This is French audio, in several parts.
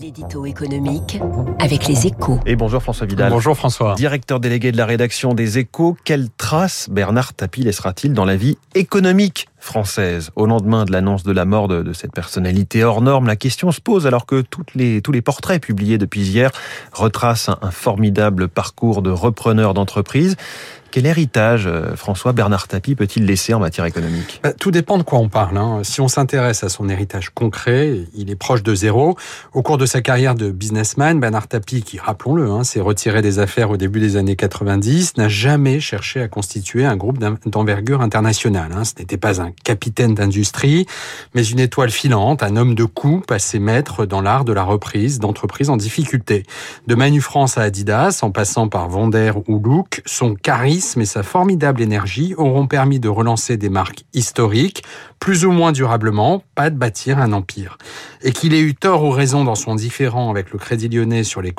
L'édito économique avec les échos. Et bonjour François Vidal. Bonjour François. Directeur délégué de la rédaction des échos, quelle trace Bernard Tapie laissera-t-il dans la vie économique? Française Au lendemain de l'annonce de la mort de, cette personnalité hors norme, la question se pose alors que toutes les, tous les portraits publiés depuis hier retracent un, un formidable parcours de repreneur d'entreprise. Quel héritage euh, François Bernard Tapie peut-il laisser en matière économique? Bah, Tout dépend de quoi on parle. Hein. Si on s'intéresse à son héritage concret, il est proche de zéro. Au cours de sa carrière de businessman, Bernard Tapie, qui, rappelons-le, hein, s'est retiré des affaires au début des années 90, n'a jamais cherché à constituer un groupe d'envergure internationale. Hein. Ce n'était pas un capitaine d'industrie, mais une étoile filante, un homme de coup passé maître dans l'art de la reprise d'entreprises en difficulté. De Manu France à Adidas, en passant par Vonder ou Look, son charisme et sa formidable énergie auront permis de relancer des marques historiques, plus ou moins durablement, pas de bâtir un empire. Et qu'il ait eu tort ou raison dans son différend avec le Crédit Lyonnais sur les,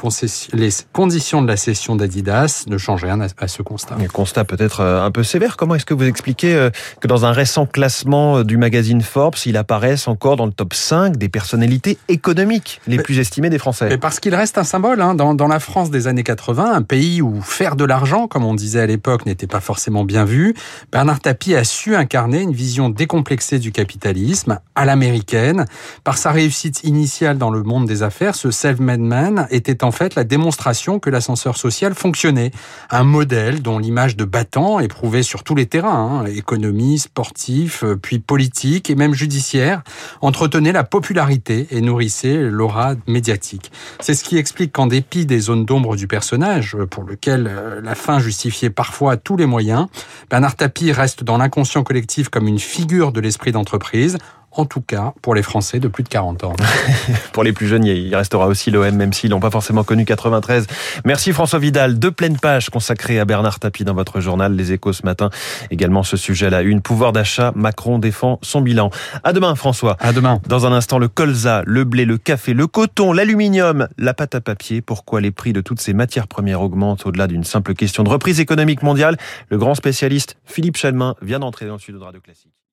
conditions de la cession d'Adidas ne change rien à, ce constat. Un constat peut-être euh, un peu sévère. Comment est-ce que vous expliquez euh, que dans un récent classement euh, du magazine Forbes, il apparaisse encore dans le top 5 des personnalités économiques les mais, plus estimées des Français mais Parce qu'il reste un symbole. Hein. Dans, dans la France des années 80, un pays où faire de l'argent, comme on disait à l'époque, n'était pas forcément bien vu, Bernard Tapie a su incarner une vision décomplexée du capitalisme à l'américaine. Par sa réussite initiale dans le monde des affaires, ce self-made man était en fait la démonstration que l'ascenseur social fonctionnait. Un modèle dont l'image de battant éprouvée sur tous les terrains, hein, économie, sportif, puis politique et même judiciaire, entretenait la popularité et nourrissait l'aura médiatique. C'est ce qui explique qu'en dépit des zones d'ombre du personnage, pour lequel la fin justifiait parfois tous les moyens, Bernard Tapie reste dans l'inconscient collectif comme une figure de l'esprit d'entreprise, en tout cas pour les Français de plus de 40 ans. pour les plus jeunes, il restera aussi l'OM, même s'ils n'ont pas forcément connu 93. Merci François Vidal. Deux pleines pages consacrées à Bernard Tapie dans votre journal Les Échos ce matin. Également ce sujet à la une. Pouvoir d'achat, Macron défend son bilan. À demain François. À demain. Dans un instant, le colza, le blé, le café, le coton, l'aluminium, la pâte à papier. Pourquoi les prix de toutes ces matières premières augmentent au-delà d'une simple question de reprise économique mondiale? Le grand spécialiste Philippe Chalmin vient d'entrer dans le studio de Radio Classique.